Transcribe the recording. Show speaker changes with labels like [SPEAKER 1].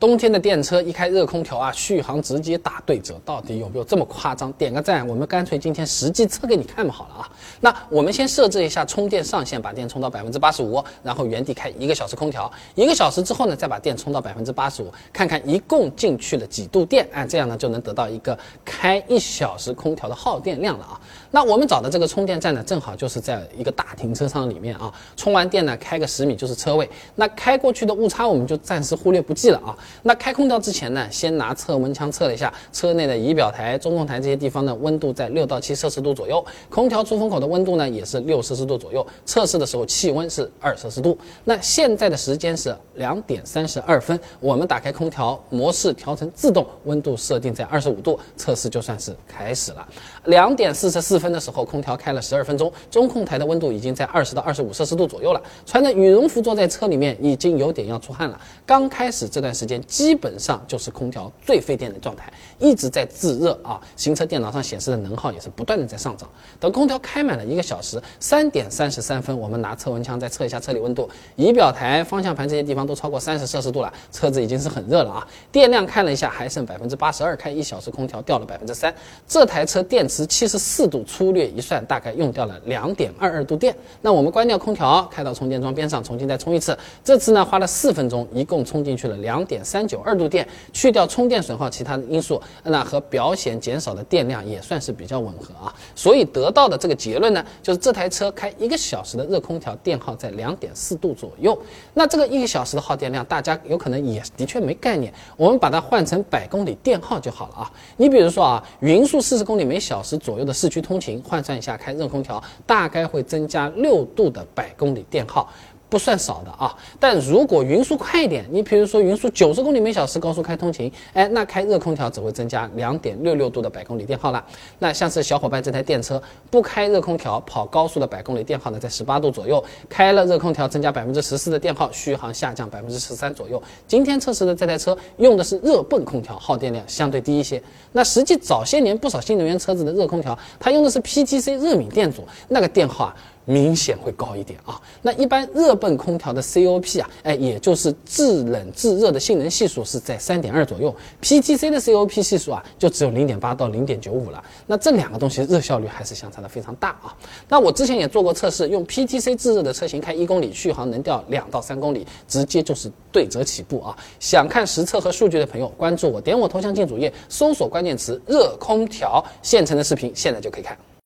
[SPEAKER 1] 冬天的电车一开热空调啊，续航直接打对折，到底有没有这么夸张？点个赞，我们干脆今天实际测给你看吧，好了啊。那我们先设置一下充电上限，把电充到百分之八十五，然后原地开一个小时空调，一个小时之后呢，再把电充到百分之八十五，看看一共进去了几度电，啊，这样呢就能得到一个开一小时空调的耗电量了啊。那我们找的这个充电站呢，正好就是在一个大停车场里面啊，充完电呢，开个十米就是车位。那开过去的误差我们就暂时忽略不计了啊。那开空调之前呢，先拿测温枪测了一下车内的仪表台、中控台这些地方的温度在六到七摄氏度左右，空调出风口的温度呢也是六摄氏度左右。测试的时候气温是二摄氏度。那现在的时间是两点三十二分，我们打开空调模式调成自动，温度设定在二十五度，测试就算是开始了。两点四十四分的时候，空调开了十二分钟，中控台的温度已经在二十到二十五摄氏度左右了。穿着羽绒服坐在车里面，已经有点要出汗了。刚开始这段时间基本上就是空调最费电的状态，一直在制热啊。行车电脑上显示的能耗也是不断的在上涨。等空调开满了一个小时，三点三十三分，我们拿测温枪再测一下车里温度，仪表台、方向盘这些地方都超过三十摄氏度了，车子已经是很热了啊。电量看了一下，还剩百分之八十二，开一小时空调掉了百分之三。这台车电池七十四度，粗略一算，大概用掉了两点二二度电。那我们关掉空调，开到充电桩边上，重新再充一次。这次呢，花了四分钟，一共充进去了两点三九二度电。去掉充电损耗，其他的因素，那和表显减少的电量也算是比较吻合啊。所以得到的这个结论呢，就是这台车开一个小时的热空调，电耗在两点四度左右。那这个一个小时的耗电量，大家有可能也的确没概念。我们把它换成百公里电耗就好了啊。你比如说啊，匀速四十公里每小时左右的市区通勤，换算一下开热空调，大概会增加六度的百公里电耗。不算少的啊，但如果匀速快一点，你比如说匀速九十公里每小时高速开通勤，哎，那开热空调只会增加两点六六度的百公里电耗了。那像是小伙伴这台电车不开热空调跑高速的百公里电耗呢，在十八度左右，开了热空调增加百分之十四的电耗，续航下降百分之十三左右。今天测试的这台车用的是热泵空调，耗电量相对低一些。那实际早些年不少新能源车子的热空调，它用的是 PTC 热敏电阻，那个电耗啊。明显会高一点啊。那一般热泵空调的 COP 啊，哎，也就是制冷制热的性能系数是在三点二左右，PTC 的 COP 系数啊就只有零点八到零点九五了。那这两个东西热效率还是相差的非常大啊。那我之前也做过测试，用 PTC 制热的车型开一公里，续航能掉两到三公里，直接就是对折起步啊。想看实测和数据的朋友，关注我，点我头像进主页，搜索关键词热空调，现成的视频现在就可以看。